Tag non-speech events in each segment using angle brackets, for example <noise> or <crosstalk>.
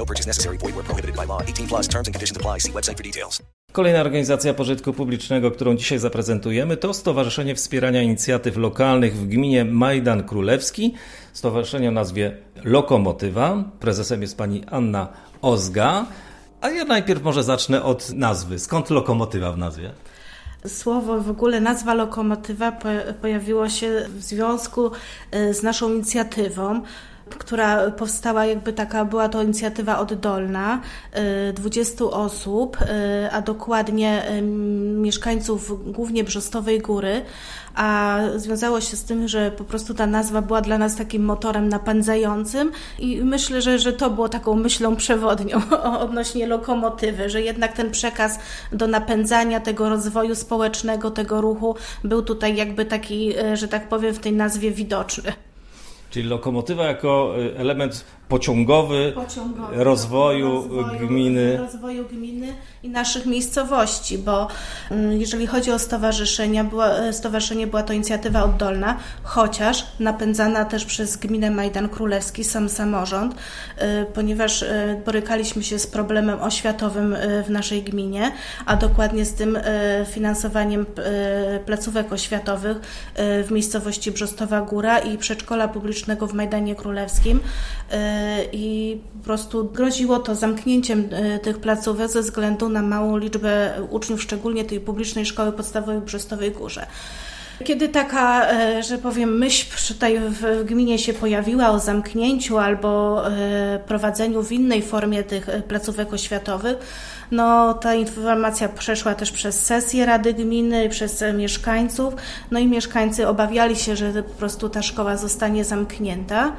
No purchase necessary. Void where prohibited by law. 18 plus terms and conditions apply. See website for details. Kolejna organizacja pożytku publicznego, którą dzisiaj zaprezentujemy, to Stowarzyszenie Wspierania Inicjatyw Lokalnych w gminie Majdan Królewski. Stowarzyszenie o nazwie Lokomotywa. Prezesem jest pani Anna Ozga. A ja najpierw może zacznę od nazwy. Skąd lokomotywa w nazwie? Słowo, w ogóle nazwa lokomotywa pojawiło się w związku y, z naszą inicjatywą która powstała jakby taka, była to inicjatywa oddolna, 20 y, osób, y, a dokładnie mieszkańców głównie Brzostowej Góry, a związało się z tym, że po prostu ta nazwa była dla nas takim motorem napędzającym i myślę, że, że to było taką myślą przewodnią <laughs> odnośnie lokomotywy, że jednak ten przekaz do napędzania tego rozwoju społecznego, tego ruchu był tutaj jakby taki, y, że tak powiem, w tej nazwie widoczny. Czyli lokomotywa jako y, element pociągowy, pociągowy rozwoju, rozwoju, gminy. Rozwoju gminy i naszych miejscowości, bo mm, jeżeli chodzi o stowarzyszenia, była, e, stowarzyszenie była to inicjatywa oddolna, chociaż napędzana też przez gminę Majdan Królewski, sam samorząd, e, ponieważ e, borykaliśmy się z problemem oświatowym w naszej gminie, a dokładnie z tym finansowaniem placówek oświatowych w miejscowości Brzostowa Góra i przedszkola publicznego w Majdanie Królewskim i po prostu groziło to zamknięciem tych placówek ze względu na małą liczbę uczniów, szczególnie tej publicznej szkoły podstawowej w Brzestowej Górze. Kiedy taka, e, że powiem, myśl tutaj w gminie się pojawiła o zamknięciu albo e, prowadzeniu w innej formie tych e, placówek oświatowych, no ta informacja przeszła też przez sesję Rady Gminy, przez mieszkańców, no i mieszkańcy obawiali się, że po prostu ta szkoła zostanie zamknięta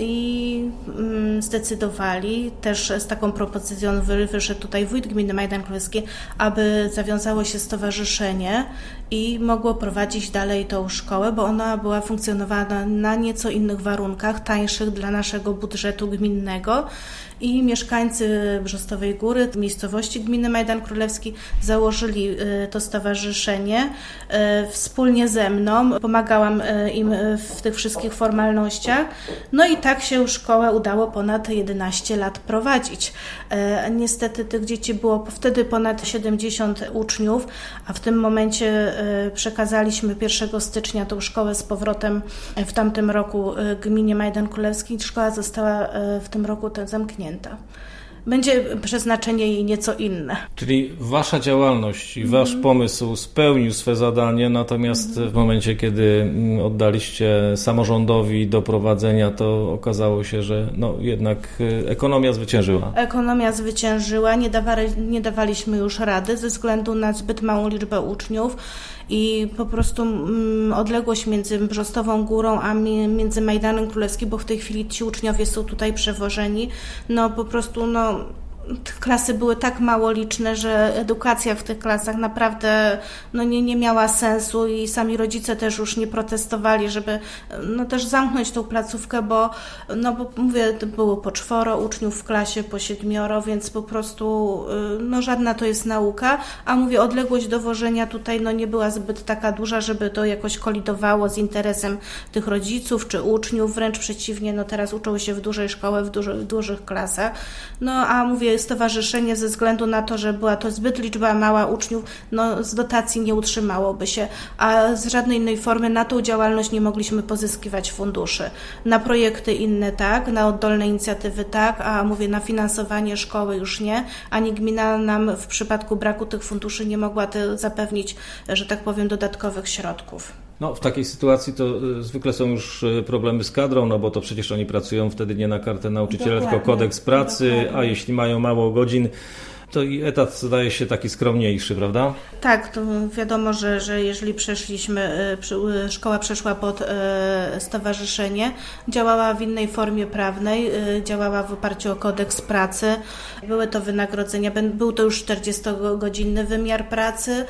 i mm, zdecydowali, też z taką propozycją wyszedł tutaj wójt gminy Majdan Królewski, aby zawiązało się stowarzyszenie i mogło prowadzić dalej tą szkołę, bo ona była funkcjonowana na nieco innych warunkach, tańszych dla naszego budżetu gminnego i mieszkańcy Brzostowej Góry, miejscowości gminy Majdan Królewski założyli y, to stowarzyszenie y, wspólnie ze mną. Pomagałam y, im w tych wszystkich formalnościach. No i tak się szkołę udało ponad 11 lat prowadzić. Niestety tych dzieci było wtedy ponad 70 uczniów, a w tym momencie przekazaliśmy 1 stycznia tą szkołę z powrotem w tamtym roku gminie Majdan Królewski. Szkoła została w tym roku zamknięta zamknięta. Będzie przeznaczenie jej nieco inne. Czyli wasza działalność i wasz mm. pomysł spełnił swe zadanie, natomiast mm. w momencie, kiedy mm, oddaliście samorządowi do prowadzenia, to okazało się, że no, jednak y, ekonomia zwyciężyła. Ekonomia zwyciężyła, nie, dawali, nie dawaliśmy już rady ze względu na zbyt małą liczbę uczniów i po prostu mm, odległość między Brzostową Górą a między Majdanem Królewskim, bo w tej chwili ci uczniowie są tutaj przewożeni, no po prostu no klasy były tak mało liczne, że edukacja w tych klasach naprawdę no, nie, nie miała sensu i sami rodzice też już nie protestowali, żeby no, też zamknąć tą placówkę, bo, no, bo mówię, było po czworo uczniów w klasie, po siedmioro, więc po prostu y, no, żadna to jest nauka, a mówię, odległość dowożenia tutaj no, nie była zbyt taka duża, żeby to jakoś kolidowało z interesem tych rodziców czy uczniów, wręcz przeciwnie, no teraz uczą się w dużej szkole, w, duży, w dużych klasach, no a mówię, mówię, stowarzyszenie ze względu na to, że była to zbyt liczba mała uczniów, no z dotacji nie utrzymałoby się, a z żadnej innej formy na tą działalność nie mogliśmy pozyskiwać funduszy. Na projekty inne tak, na oddolne inicjatywy tak, a mówię, na finansowanie szkoły już nie, ani gmina nam w przypadku braku tych funduszy nie mogła zapewnić, że tak powiem, dodatkowych środków. No, w takiej sytuacji to y, zwykle są już y, problemy z kadrą, no bo to przecież oni pracują wtedy nie na kartę nauczyciela, Dokładnie. tylko kodeks pracy, Dokładnie. a jeśli mają mało godzin, to i etat zdaje się taki skromniejszy, prawda? Tak, to wiadomo, że, że jeżeli przeszliśmy, e, e, szkoła przeszła pod e, stowarzyszenie, działała w innej formie prawnej, działała w oparciu o kodeks pracy. Były to wynagrodzenia, był to już 40-godzinny wymiar pracy,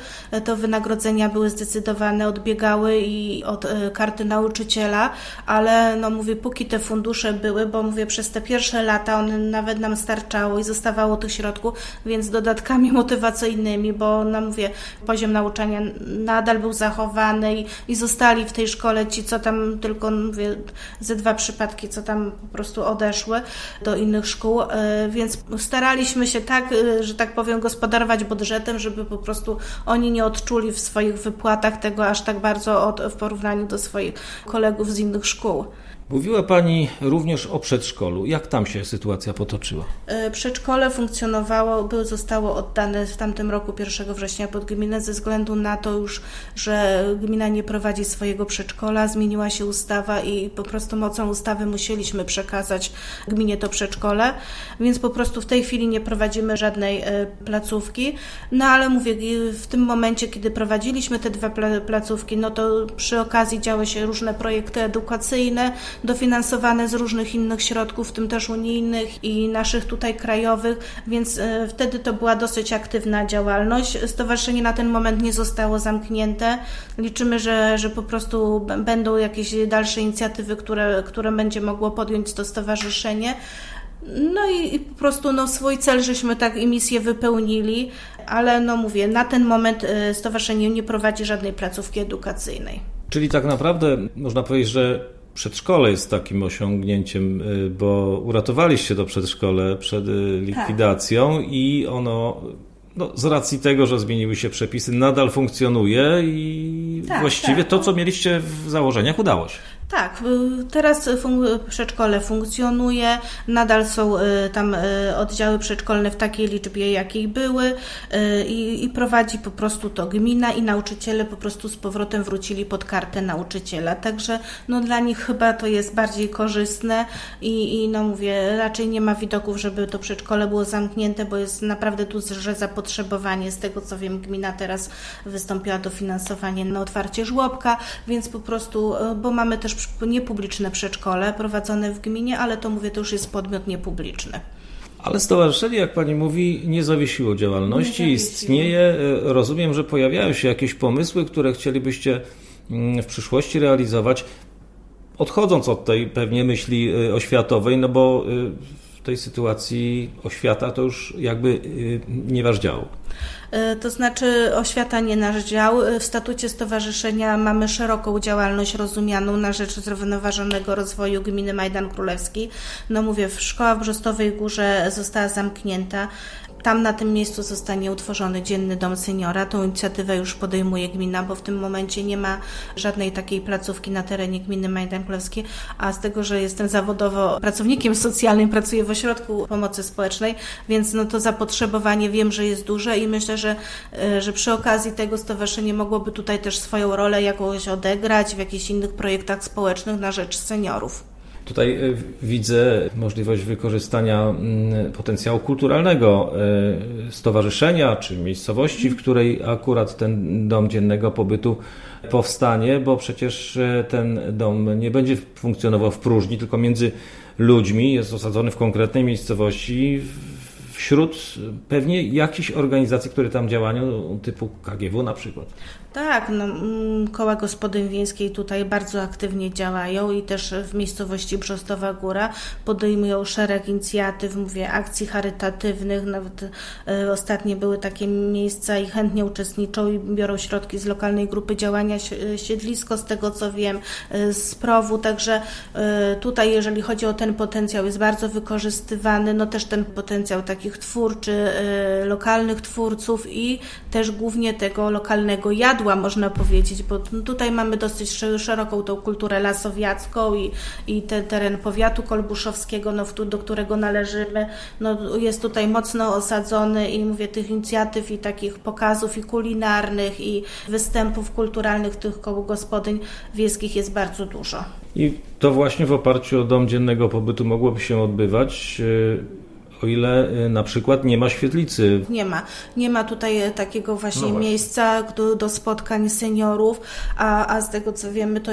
to wynagrodzenia były zdecydowane, odbiegały i od karty nauczyciela, ale no mówię, póki te fundusze były, bo mówię, przez te pierwsze lata one nawet nam starczało i zostawało tych środków, więc dodatkami motywacyjnymi, bo no mówię, poziom nauczania nadal był zachowany i, i zostali w tej szkole ci, co tam tylko mówię, ze dwa przypadki, co tam po prostu odeszły do innych szkół, e, więc staraliśmy się tak, e, że tak powiem, gospodarować budżetem, żeby po prostu oni nie odczuli w swoich wypłatach tego aż tak bardzo od, w porównaniu do swoich kolegów z innych szkół. Mówiła Pani również o przedszkolu. Jak tam się sytuacja potoczyła? E, przedszkole funkcjonowało, było, zostało oddane w tamtym roku 1 września pod gminę ze względu na to już, że gmina nie prowadzi swojego przedszkola, zmieniła się ustawa i po prostu mocą ustawy musieliśmy przekazać gminie to przedszkole, więc po prostu w tej chwili nie prowadzimy żadnej e, placówki. No ale mówię, w tym momencie, kiedy prowadziliśmy te dwa placówki, no to przy okazji działy się różne projekty edukacyjne, dofinansowane z różnych innych środków, w tym też unijnych i naszych tutaj krajowych, więc e, wtedy to była dosyć aktywna działalność. Stowarzyszenie na ten moment nie zostało zamknięte. Liczymy, że, że po prostu będą jakieś dalsze inicjatywy, które, które będzie mogło podjąć to stowarzyszenie. No i, i, po prostu no, swój cel żeśmy tak i misję wypełnili, ale no mówię, na ten moment e, stowarzyszenie nie prowadzi żadnej placówki edukacyjnej. Czyli tak naprawdę można powiedzieć, że Przedszkole jest takim osiągnięciem, y, bo uratowaliście to przedszkole przed y, likwidacją tak. i ono no, z racji tego, że zmieniły się przepisy, nadal funkcjonuje i tak, właściwie tak. to, co mieliście w założeniach, udało się. Tak, y, teraz przedszkole funkcjonuje, nadal są y, tam y, oddziały przedszkolne w takiej liczbie, jakiej były i, i, prowadzi po prostu to gmina i nauczyciele po prostu z powrotem wrócili pod kartę nauczyciela. Także no, dla nich chyba to jest bardziej korzystne i, i no mówię, raczej nie ma widoków, żeby to przedszkole było zamknięte, bo jest naprawdę duże zapotrzebowanie. Z tego co wiem, gmina teraz wystąpiła do finansowania na otwarcie żłobka, więc po prostu, bo mamy też niepubliczne przedszkole prowadzone w gminie, ale to mówię, to już jest podmiot niepubliczny. Ale stowarzyszenie, jak pani mówi, nie zawiesiło działalności, nie zawiesiło. istnieje. E, rozumiem, że pojawiają się jakieś pomysły, które chcielibyście mm, w przyszłości realizować, odchodząc od tej pewnie myśli e, oświatowej, no bo e, w tej sytuacji oświata to już jakby nie wasz dział. E, to znaczy oświata nie nasz dział. E, w statucie stowarzyszenia mamy szeroką działalność rozumianą na rzecz zrównoważonego rozwoju gminy Majdan Królewski. No mówię, szkoła w Brzostowej Górze została zamknięta. Tam na tym miejscu zostanie utworzony dzienny dom seniora. Tą inicjatywę już podejmuje gmina, bo w tym momencie nie ma żadnej takiej placówki na terenie gminy Majdan a z tego, że jestem zawodowo pracownikiem socjalnym, pracuję w ośrodku pomocy społecznej, więc no to zapotrzebowanie wiem, że jest duże i myślę, że, e, że przy okazji tego stowarzyszenie mogłoby tutaj też swoją rolę jakąś odegrać w jakichś innych projektach społecznych na rzecz seniorów. Tutaj e, widzę możliwość wykorzystania mm, potencjału kulturalnego e, stowarzyszenia czy miejscowości, w której akurat ten dom dziennego pobytu powstanie, bo przecież ten dom nie będzie funkcjonował w próżni, tylko między ludźmi, jest osadzony w konkretnej miejscowości, wśród pewnie jakichś organizacji, które tam działają, typu KGW na przykład. Tak, no, mm, koła gospodyń wiejskiej tutaj bardzo aktywnie działają i też w miejscowości Brzostowa Góra podejmują szereg inicjatyw, mówię, akcji charytatywnych, nawet e, ostatnie były takie miejsca i chętnie uczestniczą i biorą środki z lokalnej grupy działania e, Siedlisko, z tego co wiem, e, z PROW-u, także tutaj jeżeli chodzi o ten potencjał jest bardzo wykorzystywany, no też ten potencjał taki takich twórczy, lokalnych twórców i też głównie tego lokalnego jadła, można powiedzieć, bo tutaj mamy dosyć szeroką tą kulturę lasowiacką i, i ten teren powiatu kolbuszowskiego, no, do którego należymy, no, jest tutaj mocno osadzony i mówię, tych inicjatyw i takich pokazów i kulinarnych i występów kulturalnych tych koło gospodyń wiejskich jest bardzo dużo. I to właśnie w oparciu o dom dziennego pobytu mogłoby się odbywać o ile y, na przykład nie ma świetlicy. Nie ma. Nie ma tutaj e, takiego właśnie, no właśnie. miejsca do, do, spotkań seniorów, a, a z tego co wiemy, to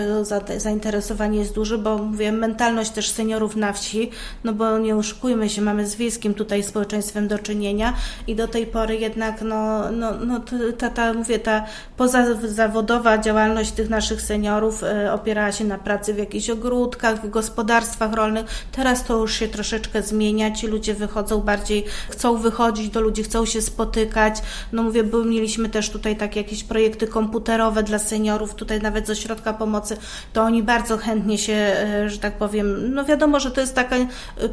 zainteresowanie jest duże, bo mówię, mentalność też seniorów na wsi, no bo nie oszukujmy się, mamy z wiejskim tutaj społeczeństwem do czynienia i do tej pory jednak, no, no, no ta, ta, mówię, ta pozazawodowa działalność tych naszych seniorów e, opierała się na pracy w jakichś ogródkach, w gospodarstwach rolnych. Teraz to już się troszeczkę zmienia, ci ludzie wychodzą wychodzą bardziej, chcą wychodzić do ludzi, chcą się spotykać. No mówię, bo mieliśmy też tutaj takie jakieś projekty komputerowe dla seniorów, tutaj nawet z ośrodka pomocy, to oni bardzo chętnie się, e, że tak powiem, no wiadomo, że to jest taka e,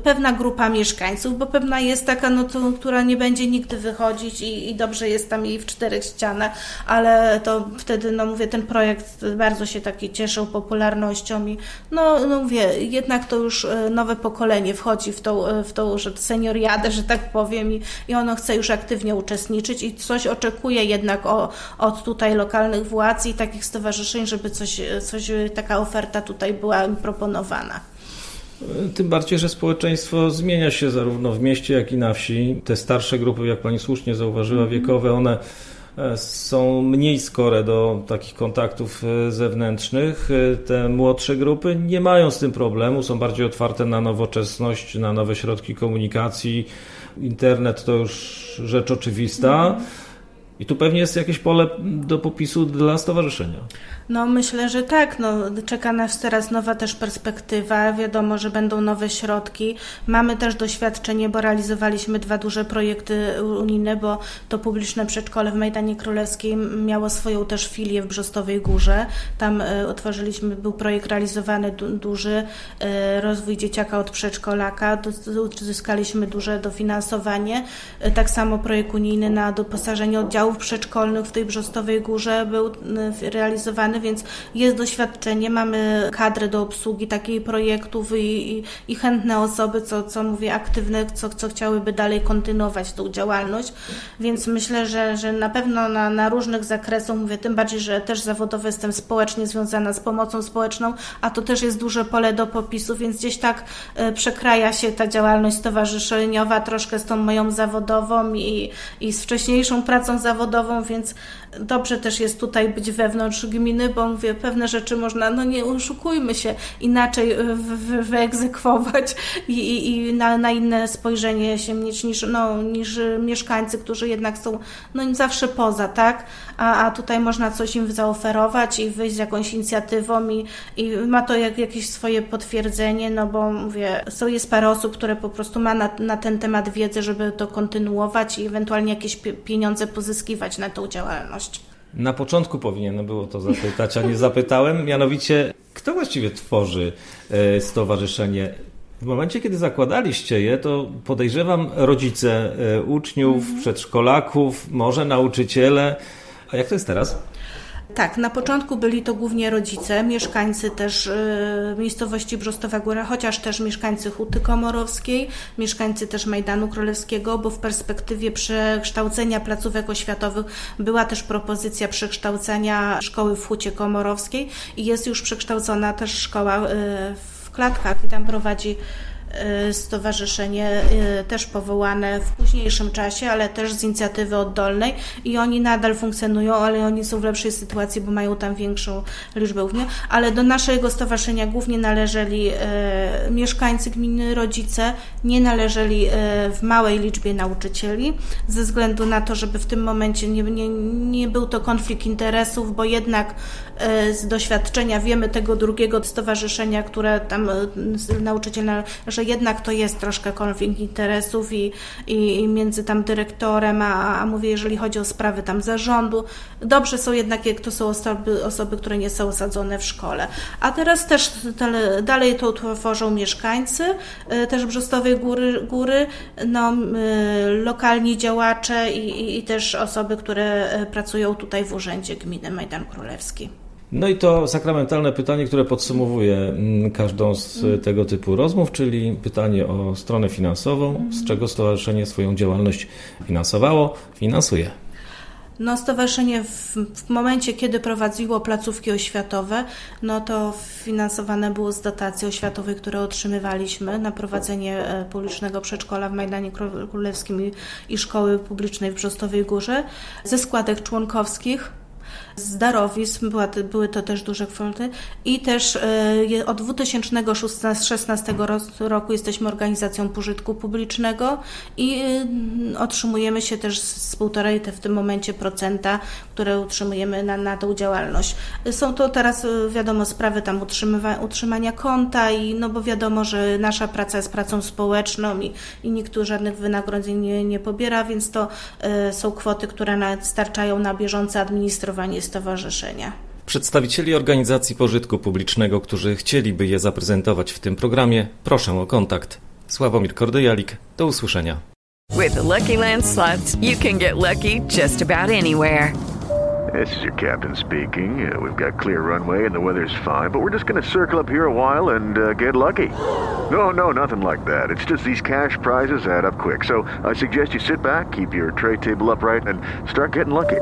pewna grupa mieszkańców, bo pewna jest taka, no to, która nie będzie nigdy wychodzić i, i dobrze jest tam jej w czterech ścianach, ale to wtedy, no mówię, ten projekt bardzo się taki cieszył popularnością i no, no mówię, jednak to już e, nowe pokolenie wchodzi w tą, w tą że senior senioriadę, że tak powiem, i, i ono chce już aktywnie uczestniczyć i coś oczekuje jednak o, od tutaj lokalnych władz i takich stowarzyszeń, żeby coś, coś taka oferta tutaj była proponowana. Tym bardziej, że społeczeństwo zmienia się zarówno w mieście, jak i na wsi. Te starsze grupy, jak pani słusznie zauważyła, mhm. wiekowe, one są mniej skore do takich kontaktów e, zewnętrznych. E, te młodsze grupy nie mają z tym problemu, są bardziej otwarte na nowoczesność, na nowe środki komunikacji. Internet to już rzecz oczywista. I tu pewnie jest jakieś pole do popisu dla stowarzyszenia. No myślę, że tak. No, czeka nas teraz nowa też perspektywa. Wiadomo, że będą nowe środki. Mamy też doświadczenie, bo realizowaliśmy dwa duże projekty unijne, bo to publiczne przedszkole w Majdanie Królewskim miało swoją też filię w Brzostowej Górze. Tam y, otworzyliśmy, był projekt realizowany du, duży, y, rozwój dzieciaka od przedszkolaka. Uzyskaliśmy duże dofinansowanie. Y, tak samo projekt unijny na doposażenie oddziałów przedszkolnych w tej Brzostowej Górze był realizowany więc jest doświadczenie, mamy kadrę do obsługi takich projektów i, i, i chętne osoby, co, co mówię, aktywne, co, co chciałyby dalej kontynuować tą działalność, więc myślę, że, że na pewno na, na różnych zakresach, mówię, tym bardziej, że też zawodowo jestem społecznie związana z pomocą społeczną, a to też jest duże pole do popisu, więc gdzieś tak y, przekraja się ta działalność stowarzyszeniowa troszkę z tą moją zawodową i, i z wcześniejszą pracą zawodową, więc dobrze też jest tutaj być wewnątrz gminy, bo mówię, pewne rzeczy można, no nie oszukujmy się, inaczej e, wyegzekwować i, i, i na, na, inne spojrzenie się mieć niż, no, niż mieszkańcy, którzy jednak są no, zawsze poza, tak? A, a tutaj można coś im zaoferować i wyjść z jakąś inicjatywą i, i ma to jak, jakieś swoje potwierdzenie, no bo mówię, są, jest parę osób, które po prostu ma na, na ten temat wiedzę, żeby to kontynuować i ewentualnie jakieś pieniądze pozyskiwać na tą działalność. Na początku powinien było to zapytać, a nie zapytałem. <laughs> Mianowicie, kto właściwie tworzy e, stowarzyszenie? W momencie, kiedy zakładaliście je, to podejrzewam rodzice e, uczniów, przedszkolaków, może nauczyciele. A jak to jest teraz? Tak, na początku byli to głównie rodzice, mieszkańcy też y, miejscowości Brzostowa Góra, chociaż też mieszkańcy Huty Komorowskiej, mieszkańcy też Majdanu Królewskiego, bo w perspektywie przekształcenia placówek oświatowych była też propozycja przekształcenia szkoły w Hucie Komorowskiej i jest już przekształcona też szkoła y, w Klatkach i tam prowadzi stowarzyszenie y, też powołane w późniejszym czasie, ale też z inicjatywy oddolnej i oni nadal funkcjonują, ale oni są w lepszej sytuacji, bo mają tam większą liczbę uczniów, ale do naszego stowarzyszenia głównie należeli y, mieszkańcy gminy, rodzice, nie należeli w małej liczbie nauczycieli, ze względu na to, żeby w tym momencie nie, nie, nie był to konflikt interesów, bo jednak z doświadczenia wiemy tego drugiego stowarzyszenia, które tam nauczyciel należy jednak to jest troszkę konflikt interesów i, i, między tam dyrektorem, a, a mówię, jeżeli chodzi o sprawy tam zarządu, dobrze są jednak, jak to są osoby, osoby które nie są osadzone w szkole. A teraz też dalej to tworzą mieszkańcy, y, też Brzostowej Góry, góry no, y, lokalni działacze i, i, i też osoby, które y, pracują tutaj w Urzędzie Gminy Majdan Królewski. No i to sakramentalne pytanie, które podsumowuje mm, każdą z Mm. tego typu rozmów, czyli pytanie o stronę finansową, z czego stowarzyszenie swoją działalność finansowało, finansuje. No, stowarzyszenie w, w momencie, kiedy prowadziło placówki oświatowe, no to finansowane było z dotacji oświatowej, które otrzymywaliśmy na prowadzenie e, publicznego przedszkola w Majdanie Kró- Królewskim i, i szkoły publicznej w Brzostowej Górze, ze składek członkowskich. Z darowizn była, były to też duże kwoty i też je- od 2016 ro- roku jesteśmy organizacją pożytku publicznego i e, otrzymujemy się też z półtorej w tym momencie procenta, które utrzymujemy na, na tą działalność. Są to teraz e, wiadomo sprawy tam utrzymywa, utrzymania konta i no bo wiadomo, że nasza praca jest pracą społeczną i, i nikt tu żadnych wynagrodzeń nie, nie pobiera, więc to są kwoty, które na, starczają na bieżące administrowanie stowarzyszenia. Przedstawicieli organizacji pożytku publicznego, którzy chcieliby je zaprezentować w tym programie, proszę o kontakt. Sławomir Kordyjalik, do usłyszenia. With the Lucky Land slots, you can get lucky just about anywhere. This is your captain speaking. Uh, we've got clear runway and the weather's fine, but we're just going to circle up here a while and uh, get lucky. No, no, nothing like that. It's just these cash prizes add up quick. So I suggest you sit back, keep your tray table upright, and start getting lucky.